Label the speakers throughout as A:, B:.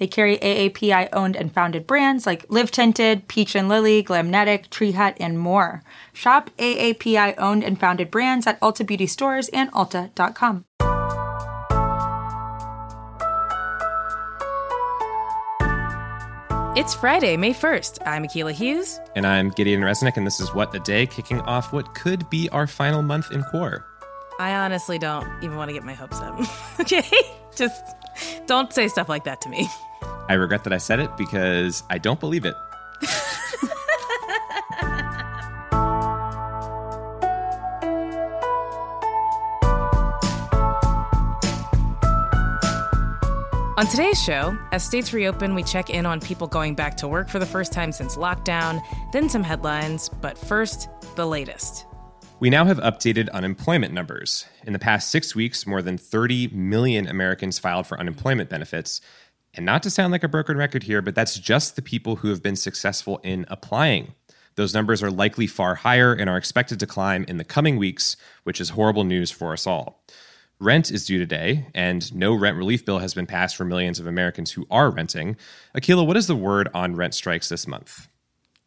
A: They carry AAPI owned and founded brands like Live Tinted, Peach and Lily, Glamnetic, Tree Hut, and more. Shop AAPI owned and founded brands at Ulta Beauty stores and Ulta.com.
B: It's Friday, May 1st. I'm Akilah Hughes.
C: And I'm Gideon Resnick, and this is What the Day, kicking off what could be our final month in Quar.
B: I honestly don't even want to get my hopes up. okay? Just don't say stuff like that to me.
C: I regret that I said it because I don't believe it.
B: On today's show, as states reopen, we check in on people going back to work for the first time since lockdown, then some headlines, but first, the latest.
C: We now have updated unemployment numbers. In the past six weeks, more than 30 million Americans filed for unemployment benefits. And not to sound like a broken record here, but that's just the people who have been successful in applying. Those numbers are likely far higher and are expected to climb in the coming weeks, which is horrible news for us all. Rent is due today, and no rent relief bill has been passed for millions of Americans who are renting. Akilah, what is the word on rent strikes this month?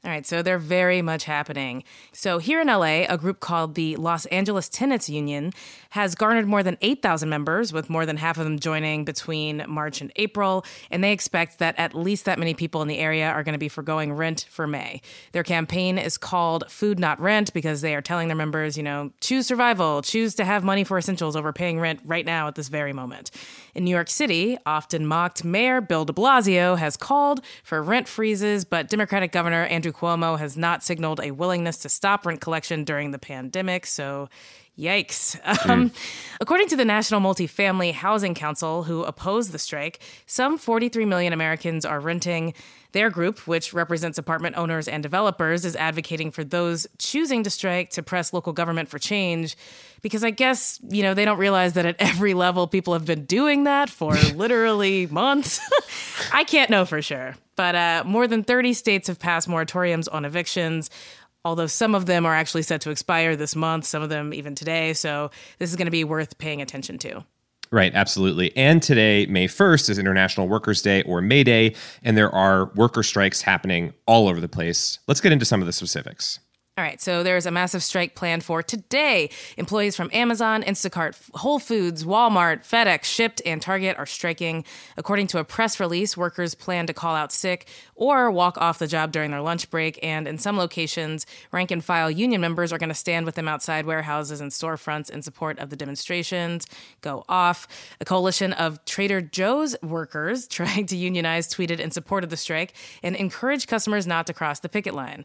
B: All right, so they're very much happening. So, here in LA, a group called the Los Angeles Tenants Union has garnered more than 8,000 members, with more than half of them joining between March and April. And they expect that at least that many people in the area are going to be foregoing rent for May. Their campaign is called Food Not Rent because they are telling their members, you know, choose survival, choose to have money for essentials over paying rent right now at this very moment. In New York City, often mocked Mayor Bill de Blasio has called for rent freezes, but Democratic Governor Andrew Cuomo has not signaled a willingness to stop rent collection during the pandemic. So, Yikes. Um, mm. According to the National Multifamily Housing Council, who opposed the strike, some 43 million Americans are renting. Their group, which represents apartment owners and developers, is advocating for those choosing to strike to press local government for change because I guess, you know, they don't realize that at every level people have been doing that for literally months. I can't know for sure. But uh, more than 30 states have passed moratoriums on evictions although some of them are actually set to expire this month, some of them even today. So this is going to be worth paying attention to.
C: Right, absolutely. And today, May 1st, is International Workers' Day or May Day, and there are worker strikes happening all over the place. Let's get into some of the specifics.
B: All right, so there's a massive strike planned for today. Employees from Amazon, Instacart, Whole Foods, Walmart, FedEx, Shipt, and Target are striking. According to a press release, workers plan to call out sick or walk off the job during their lunch break. And in some locations, rank and file union members are going to stand with them outside warehouses and storefronts in support of the demonstrations. Go off. A coalition of Trader Joe's workers trying to unionize tweeted in support of the strike and encouraged customers not to cross the picket line.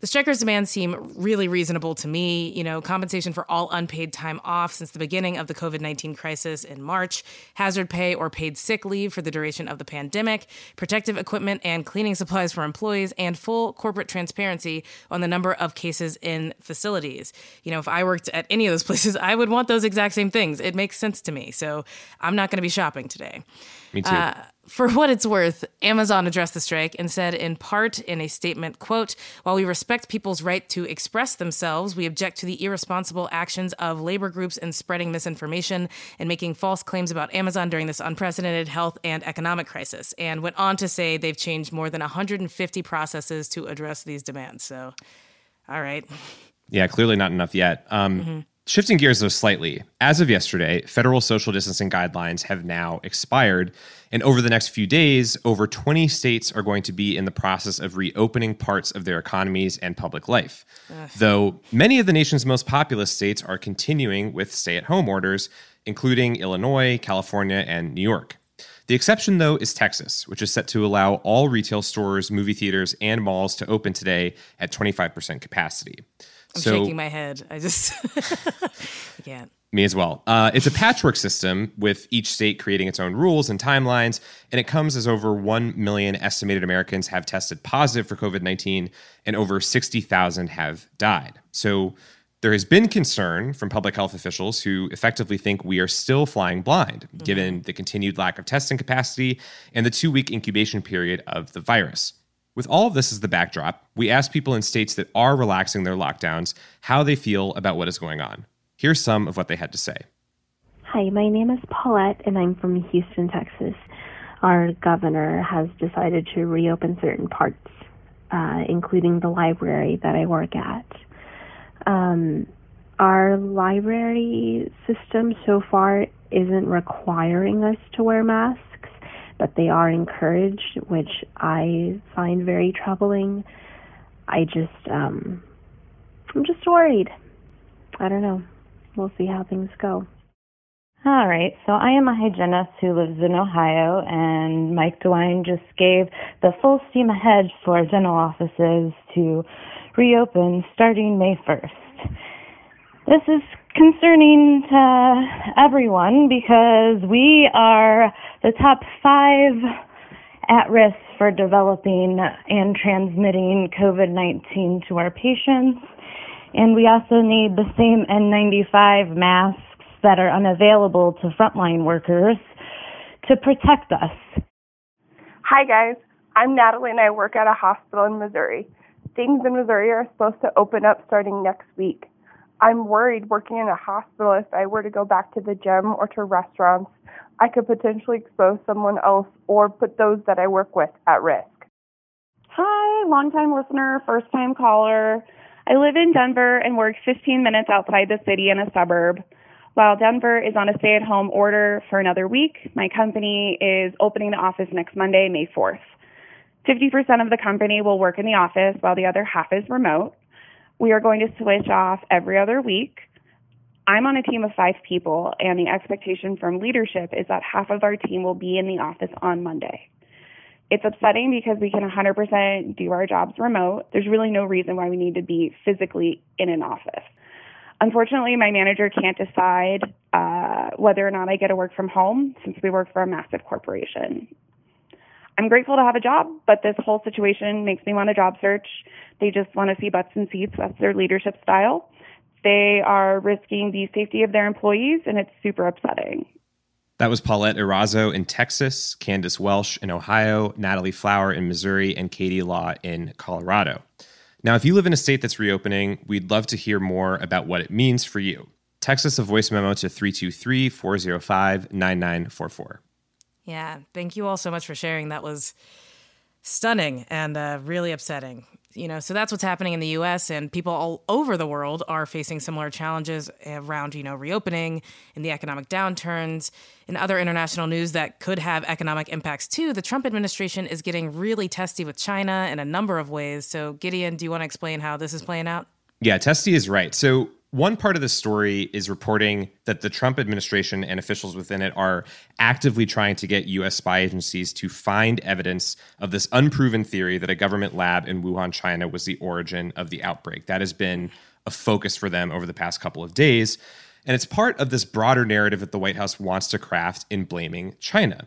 B: The strikers' demands seem really reasonable to me. You know, compensation for all unpaid time off since the beginning of the COVID 19 crisis in March, hazard pay or paid sick leave for the duration of the pandemic, protective equipment and cleaning supplies for employees, and full corporate transparency on the number of cases in facilities. You know, if I worked at any of those places, I would want those exact same things. It makes sense to me. So I'm not going to be shopping today.
C: Me too. Uh,
B: for what it's worth, Amazon addressed the strike and said in part in a statement, quote, "While we respect people's right to express themselves, we object to the irresponsible actions of labor groups in spreading misinformation and making false claims about Amazon during this unprecedented health and economic crisis." And went on to say they've changed more than 150 processes to address these demands. So, all right.
C: Yeah, clearly not enough yet. Um, mm-hmm. Shifting gears though slightly, as of yesterday, federal social distancing guidelines have now expired. And over the next few days, over 20 states are going to be in the process of reopening parts of their economies and public life. Ugh. Though many of the nation's most populous states are continuing with stay at home orders, including Illinois, California, and New York. The exception, though, is Texas, which is set to allow all retail stores, movie theaters, and malls to open today at 25% capacity.
B: I'm so, shaking my head. I just I can't.
C: Me as well. Uh, it's a patchwork system with each state creating its own rules and timelines, and it comes as over 1 million estimated Americans have tested positive for COVID 19 and over 60,000 have died. So there has been concern from public health officials who effectively think we are still flying blind, mm-hmm. given the continued lack of testing capacity and the two week incubation period of the virus. With all of this as the backdrop, we asked people in states that are relaxing their lockdowns how they feel about what is going on. Here's some of what they had to say.
D: Hi, my name is Paulette, and I'm from Houston, Texas. Our governor has decided to reopen certain parts, uh, including the library that I work at. Um, our library system so far isn't requiring us to wear masks but they are encouraged, which I find very troubling. I just, um, I'm just worried. I don't know. We'll see how things go.
E: All right, so I am a hygienist who lives in Ohio, and Mike DeWine just gave the full steam ahead for dental offices to reopen starting May 1st. This is concerning to everyone because we are the top five at risk for developing and transmitting COVID 19 to our patients. And we also need the same N95 masks that are unavailable to frontline workers to protect us.
F: Hi, guys. I'm Natalie and I work at a hospital in Missouri. Things in Missouri are supposed to open up starting next week. I'm worried working in a hospital if I were to go back to the gym or to restaurants, I could potentially expose someone else or put those that I work with at risk.
G: Hi, longtime listener, first time caller. I live in Denver and work 15 minutes outside the city in a suburb. While Denver is on a stay at home order for another week, my company is opening the office next Monday, May 4th. 50% of the company will work in the office while the other half is remote. We are going to switch off every other week. I'm on a team of five people, and the expectation from leadership is that half of our team will be in the office on Monday. It's upsetting because we can 100% do our jobs remote. There's really no reason why we need to be physically in an office. Unfortunately, my manager can't decide uh, whether or not I get to work from home since we work for a massive corporation. I'm grateful to have a job, but this whole situation makes me want a job search. They just want to see butts and seats. That's their leadership style. They are risking the safety of their employees, and it's super upsetting.
C: That was Paulette Erazo in Texas, Candace Welsh in Ohio, Natalie Flower in Missouri, and Katie Law in Colorado. Now, if you live in a state that's reopening, we'd love to hear more about what it means for you. Text us a voice memo to 323 405 9944.
B: Yeah, thank you all so much for sharing. That was stunning and uh, really upsetting. You know, so that's what's happening in the U.S. and people all over the world are facing similar challenges around, you know, reopening and the economic downturns. In other international news that could have economic impacts too, the Trump administration is getting really testy with China in a number of ways. So, Gideon, do you want to explain how this is playing out?
C: Yeah, Testy is right. So one part of the story is reporting that the Trump administration and officials within it are actively trying to get US spy agencies to find evidence of this unproven theory that a government lab in Wuhan, China was the origin of the outbreak. That has been a focus for them over the past couple of days. And it's part of this broader narrative that the White House wants to craft in blaming China.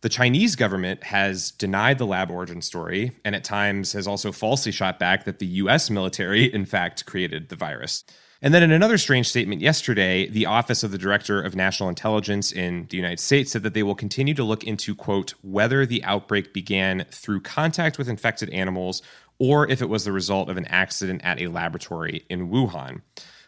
C: The Chinese government has denied the lab origin story and at times has also falsely shot back that the US military, in fact, created the virus. And then in another strange statement yesterday, the Office of the Director of National Intelligence in the United States said that they will continue to look into, quote, whether the outbreak began through contact with infected animals or if it was the result of an accident at a laboratory in Wuhan.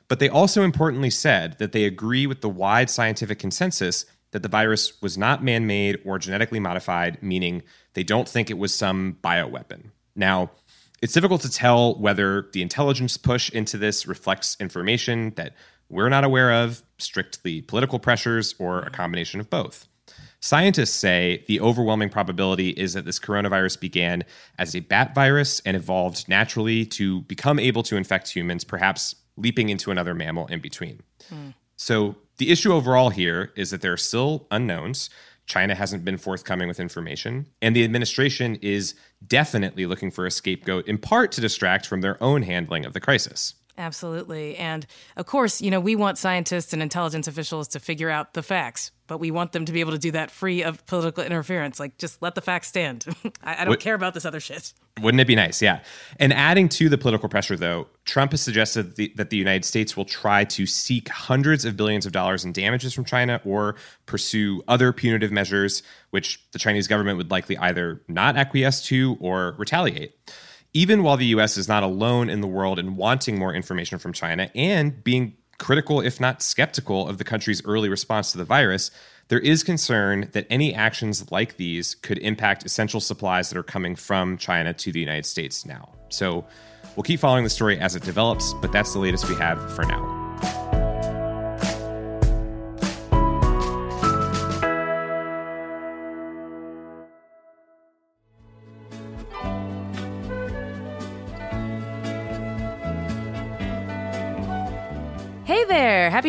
C: But they also importantly said that they agree with the wide scientific consensus that the virus was not man made or genetically modified, meaning they don't think it was some bioweapon. Now, it's difficult to tell whether the intelligence push into this reflects information that we're not aware of, strictly political pressures, or a combination of both. Scientists say the overwhelming probability is that this coronavirus began as a bat virus and evolved naturally to become able to infect humans, perhaps leaping into another mammal in between. Mm. So, the issue overall here is that there are still unknowns. China hasn't been forthcoming with information, and the administration is definitely looking for a scapegoat, in part to distract from their own handling of the crisis.
B: Absolutely. And of course, you know, we want scientists and intelligence officials to figure out the facts, but we want them to be able to do that free of political interference. Like, just let the facts stand. I, I, don't what, care about this other shit.
C: Wouldn't it be nice? Yeah. And adding to the political pressure, though, Trump has suggested the, that the United States will try to seek hundreds of billions of dollars in damages from China or pursue other punitive measures, which the Chinese government would likely either not acquiesce to or retaliate even while the US is not alone in the world in wanting more information from China and being critical, if not skeptical, of the country's early response to the virus, there is concern that any actions like these could impact essential supplies that are coming from China to the United States now. So we'll keep following the story as it develops, but that's the latest we have for now.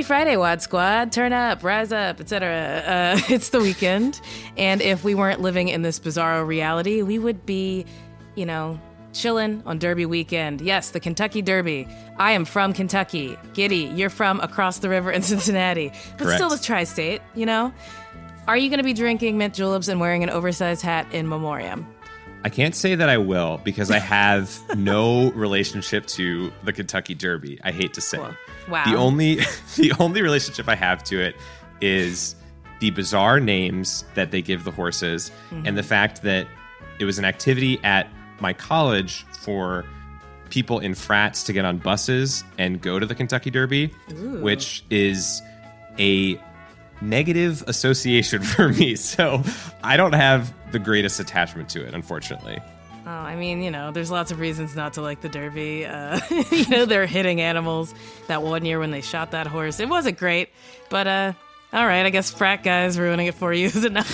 B: Happy Friday, Wad Squad. Turn up, rise up, etc. Uh, it's the weekend. And if we weren't living in this bizarro reality, we would be, you know, chilling on Derby weekend. Yes, the Kentucky Derby. I am from Kentucky. Giddy, you're from across the river in Cincinnati. But Correct. still the tri state, you know? Are you going to be drinking mint juleps and wearing an oversized hat in memoriam?
C: I can't say that I will because I have no relationship to the Kentucky Derby. I hate to say. Cool.
B: Wow.
C: The only the only relationship I have to it is the bizarre names that they give the horses mm-hmm. and the fact that it was an activity at my college for people in frats to get on buses and go to the Kentucky Derby, Ooh. which is a negative association for me. So I don't have the greatest attachment to it, unfortunately.
B: I mean, you know, there's lots of reasons not to like the Derby. Uh, you know, they're hitting animals. That one year when they shot that horse, it wasn't great. But uh, all right, I guess frat guys ruining it for you is enough.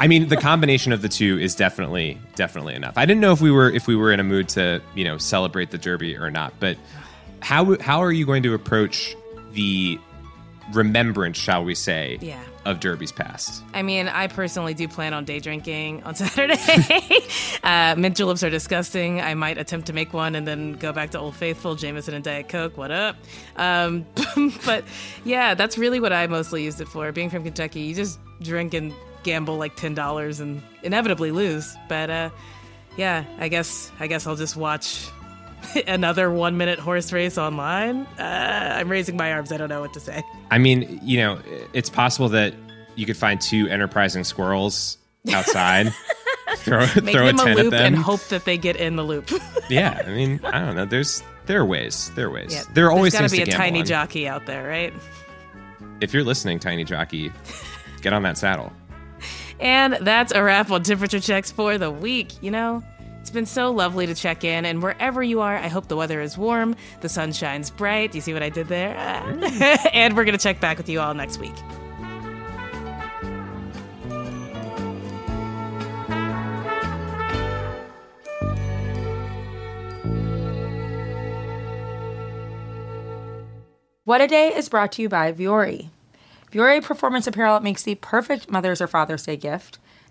C: I mean, the combination of the two is definitely definitely enough. I didn't know if we were if we were in a mood to you know celebrate the Derby or not, but how how are you going to approach the remembrance, shall we say,
B: yeah.
C: of Derby's past.
B: I mean, I personally do plan on day drinking on Saturday. uh, mint juleps are disgusting. I might attempt to make one and then go back to Old Faithful, Jameson, and Diet Coke. What up? Um, but yeah, that's really what I mostly used it for. Being from Kentucky, you just drink and gamble like ten dollars and inevitably lose. But uh, yeah, I guess I guess I'll just watch another one minute horse race online. Uh, I'm raising my arms. I don't know what to say.
C: I mean, you know, it's possible that you could find two enterprising squirrels outside. throw,
B: Make throw them a, a loop and hope that they get in the loop.
C: yeah, I mean, I don't know. There's there are ways. There are ways. Yeah, there are always
B: got
C: to
B: be a tiny
C: on.
B: jockey out there, right?
C: If you're listening, tiny jockey, get on that saddle.
B: And that's a wrap on temperature checks for the week. You know, it's been so lovely to check in, and wherever you are, I hope the weather is warm, the sun shines bright. Do you see what I did there? and we're going to check back with you all next week.
A: What a Day is brought to you by Vuori. Vuori Performance Apparel makes the perfect Mother's or Father's Day gift.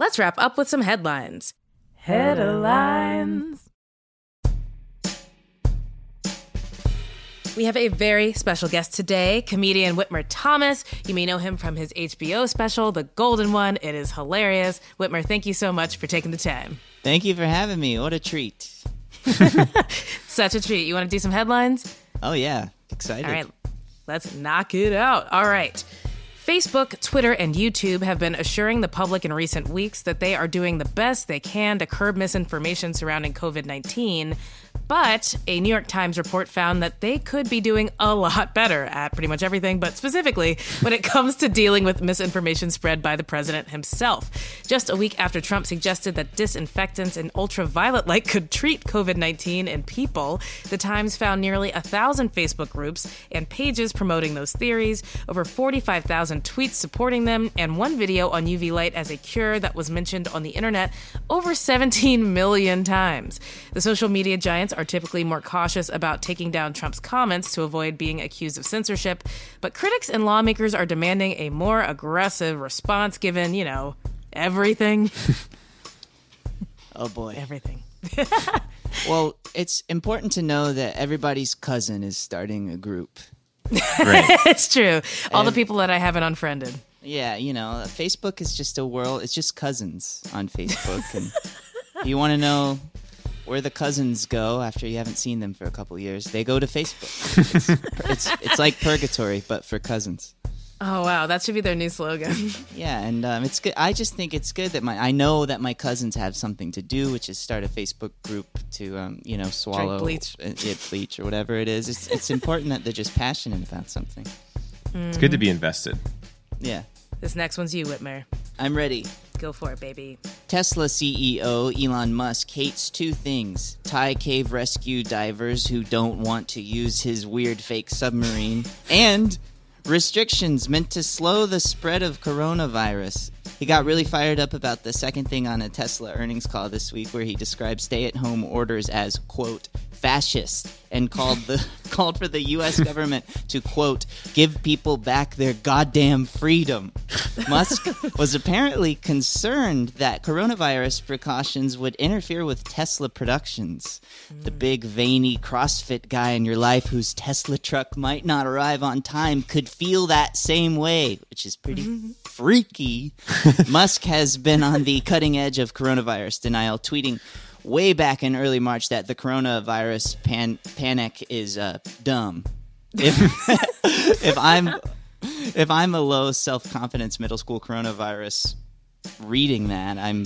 B: Let's wrap up with some headlines. Headlines. We have a very special guest today, comedian Whitmer Thomas. You may know him from his HBO special, The Golden One. It is hilarious. Whitmer, thank you so much for taking the time.
H: Thank you for having me. What a treat.
B: Such a treat. You want to do some headlines?
H: Oh, yeah. Excited.
B: All right, let's knock it out. All right. Facebook, Twitter, and YouTube have been assuring the public in recent weeks that they are doing the best they can to curb misinformation surrounding COVID 19. But a New York Times report found that they could be doing a lot better at pretty much everything, but specifically when it comes to dealing with misinformation spread by the president himself. Just a week after Trump suggested that disinfectants and ultraviolet light could treat COVID 19 in people, the Times found nearly a thousand Facebook groups and pages promoting those theories, over 45,000 tweets supporting them, and one video on UV light as a cure that was mentioned on the internet over 17 million times. The social media giants are typically more cautious about taking down Trump's comments to avoid being accused of censorship, but critics and lawmakers are demanding a more aggressive response given, you know, everything.
H: Oh, boy.
B: everything.
H: Well, it's important to know that everybody's cousin is starting a group.
C: Great.
B: it's true. All the people that I haven't unfriended.
H: Yeah, you know, Facebook is just a world. It's just cousins on Facebook, and you want to know where the cousins go after you haven't seen them for a couple years. They go to Facebook. It's, it's it's like purgatory, but for cousins.
B: Oh, wow. That should be their new slogan.
H: Yeah, and um, it's good. I just think it's good that my I know that my cousins have something to do, which is start a Facebook group to um, you know swallow
B: bleach.
H: uh, bleach or whatever it is. It's it's important that they're just passionate about something.
C: It's good to be invested.
H: Yeah,
B: this next one's you, Whitmer.
H: I'm ready.
B: Go for it, baby.
H: Tesla CEO Elon Musk hates two things Thai cave rescue divers who don't want to use his weird fake submarine, and restrictions meant to slow the spread of coronavirus. He got really fired up about the second thing on a Tesla earnings call this week where he described stay-at-home orders as quote fascist and called the called for the US government to quote give people back their goddamn freedom. Musk was apparently concerned that coronavirus precautions would interfere with Tesla productions. The hmm. big veiny CrossFit guy in your life whose Tesla truck might not arrive on time could feel that same way, which is pretty freaky. Musk has been on the cutting edge of coronavirus denial, tweeting way back in early March that the coronavirus pan- panic is uh, dumb. If if I'm if I'm a low self confidence middle school coronavirus reading that, I'm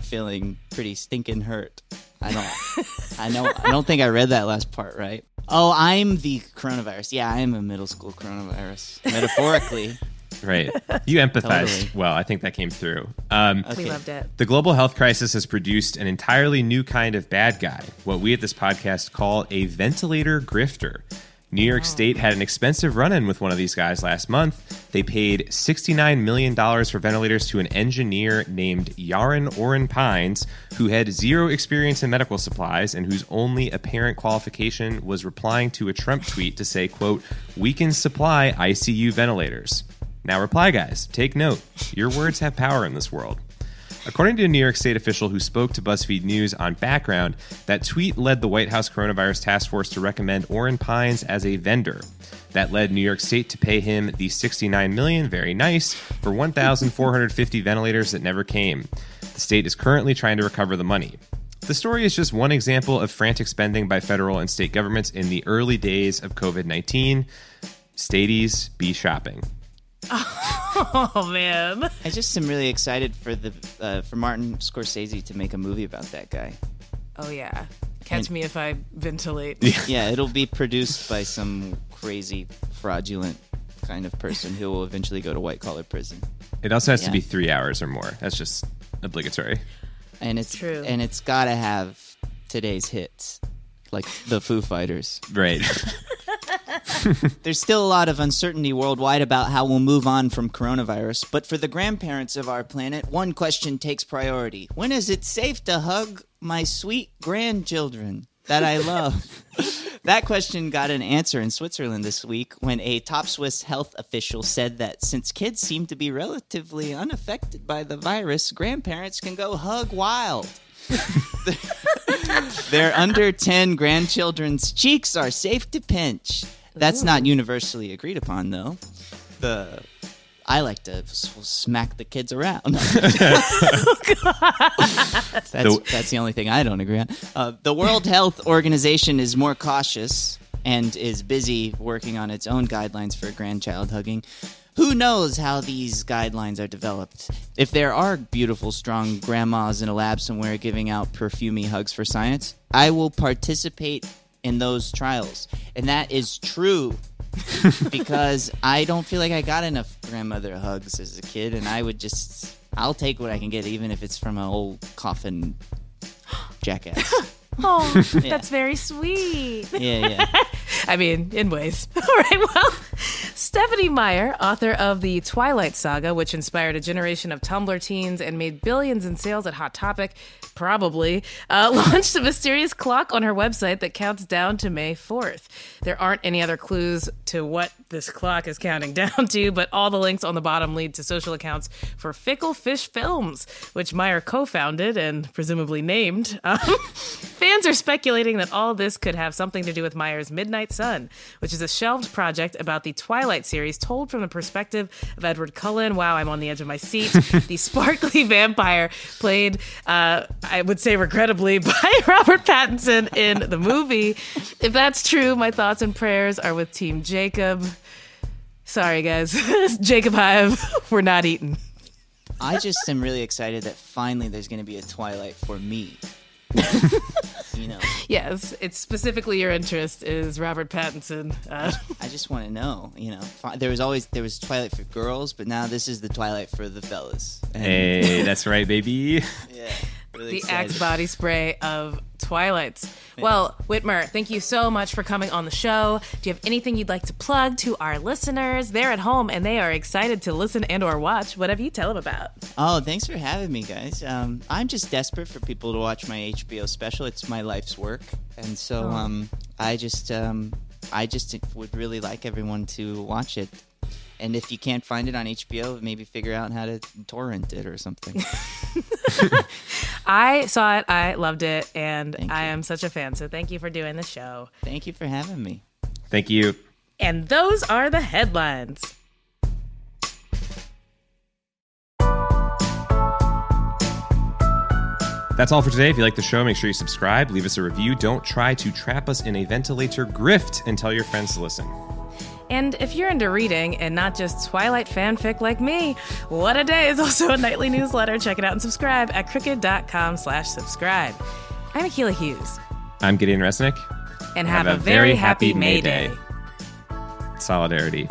H: feeling pretty stinking hurt. I don't I know I don't think I read that last part right. Oh, I'm the coronavirus. Yeah, I am a middle school coronavirus. Metaphorically.
C: Right. You empathized
H: Totally.
C: well. I think that came through. Um,
B: We loved it.
C: The global health crisis has produced an entirely new kind of bad guy, what we at this podcast call a ventilator grifter. New York State had an expensive run in with one of these guys last month. They paid $69 million for ventilators to an engineer named Yaron Oren Pines, who had zero experience in medical supplies and whose only apparent qualification was replying to a Trump tweet to say, quote, we can supply ICU ventilators. Now reply, guys. Take note. Your words have power in this world. According to a New York State official who spoke to BuzzFeed News on background, that tweet led the White House Coronavirus Task Force to recommend Oren Pines as a vendor. That led New York State to pay him the 69 million, very nice, for 1,450 ventilators that never came. The state is currently trying to recover the money. The story is just one example of frantic spending by federal and state governments in the early days of COVID 19. Stadies, be shopping.
B: Oh man.
H: I just am really excited for the uh, for Martin Scorsese to make a movie about that guy.
B: Oh yeah. Catch me if I ventilate.
H: Yeah, it'll be produced by some crazy fraudulent kind of person who will eventually go to white collar prison.
C: It also has to
H: Yeah.
C: be three hours or more. That's just obligatory.
H: And it's
B: True.
H: and it's got to have today's hits like the Foo Fighters.
C: Right.
H: There's still a lot of uncertainty worldwide about how we'll move on from coronavirus, but for the grandparents of our planet, one question takes priority. When is it safe to hug my sweet grandchildren that I love? that question got an answer in Switzerland this week when a top Swiss health official said that since kids seem to be relatively unaffected by the virus, grandparents can go hug wild. Their under 10 grandchildren's cheeks are safe to pinch. That's not universally agreed upon, though. The I like to s- smack the kids around. that's,
C: The-
H: that's the only thing I don't agree on. Uh, the World Health Organization is more cautious and is busy working on its own guidelines for grandchild hugging. Who knows how these guidelines are developed? If there are beautiful, strong grandmas in a lab somewhere giving out perfumey hugs for science, I will participate in those trials. And that is true because I don't feel like I got enough grandmother hugs as a kid, and I would just. I'll take what I can get, even if it's from an old coffin jackass.
B: Oh, that's very sweet.
H: Yeah, yeah.
B: I mean, in ways. All right, well, Stephenie Meyer, author of The Twilight Saga, which inspired a generation of Tumblr teens and made billions in sales at Hot Topic, probably, uh, launched a mysterious clock on her website that counts down to May 4th. There aren't any other clues to what this clock is counting down to, but all the links on the bottom lead to social accounts for Fickle Fish Films, which Meyer co founded and presumably named. Um, Fans are speculating that all this could have something to do with Meyer's Midnight Sun, which is a shelved project about the Twilight series told from the perspective of Edward Cullen. Wow, I'm on the edge of my seat. the sparkly vampire played, uh, I would say regrettably, by Robert Pattinson in the movie. If that's true, my thoughts and prayers are with Team Jacob. Sorry, guys. Jacob Hive, we're not eating.
H: I just am really excited that finally there's going to be a Twilight for me. you know,
B: Yes, it's specifically your interest is Robert Pattinson. Uh,
H: I just want to know. You know, there was always there was Twilight for girls, but now this is the Twilight for the fellas. And,
C: Hey, that's right, baby.
H: yeah, really
B: the. Axe body spray of Twilights. Well, Whitmer, thank you so much for coming on the show. Do you have anything you'd like to plug to our listeners? They're at home and they are excited to listen and or watch whatever you tell them about.
H: Oh, thanks for having me, guys. Um, I'm just desperate for people to watch my HBO special. It's my life's work, and so um, I just um, I just would really like everyone to watch it. And if you can't find it on HBO, maybe figure out how to torrent it or something.
B: I saw it, I loved it, and
H: Thank
B: I
H: you.
B: am such a fan. So thank you for doing the show.
H: Thank you for having me.
C: Thank you.
B: And those are the headlines.
C: That's all for today. If you like the show, make sure you subscribe, leave us a review. Don't try to trap us in a ventilator grift and tell your friends to listen.
B: And if you're into reading and not just Twilight fanfic like me, What a Day is also a nightly newsletter. Check it out and subscribe at crooked.com slash subscribe. I'm Akilah Hughes.
C: I'm Gideon Resnick.
B: And have, have a, a, very, very happy, happy, May Day. Day.
C: Solidarity.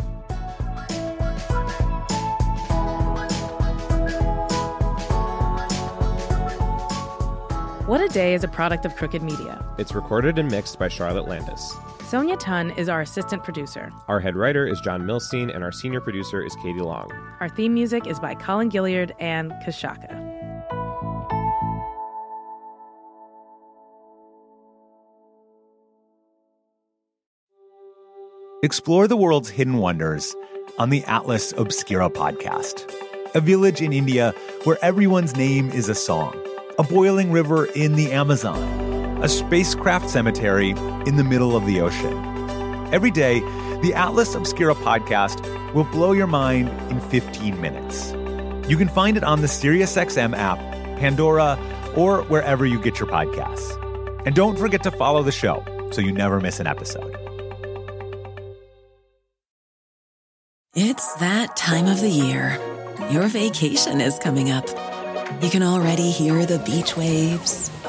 B: What a Day is a product of Crooked Media.
C: It's recorded and mixed by Charlotte Landis.
B: Sonia Tun is our assistant producer.
C: Our head writer is John Milstein, and our senior producer is Katie Long.
B: Our theme music is by Colin Gilyard and Kashaka.
I: Explore the world's hidden wonders on the Atlas Obscura podcast, a village in India where everyone's name is a song, a boiling river in the Amazon, a spacecraft cemetery in the middle of the ocean. Every day, the Atlas Obscura podcast will blow your mind in 15 minutes. You can find it on the SiriusXM app, Pandora, or wherever you get your podcasts. And don't forget to follow the show so you never miss an episode.
J: It's that time of the year. Your vacation is coming up. You can already hear the beach waves,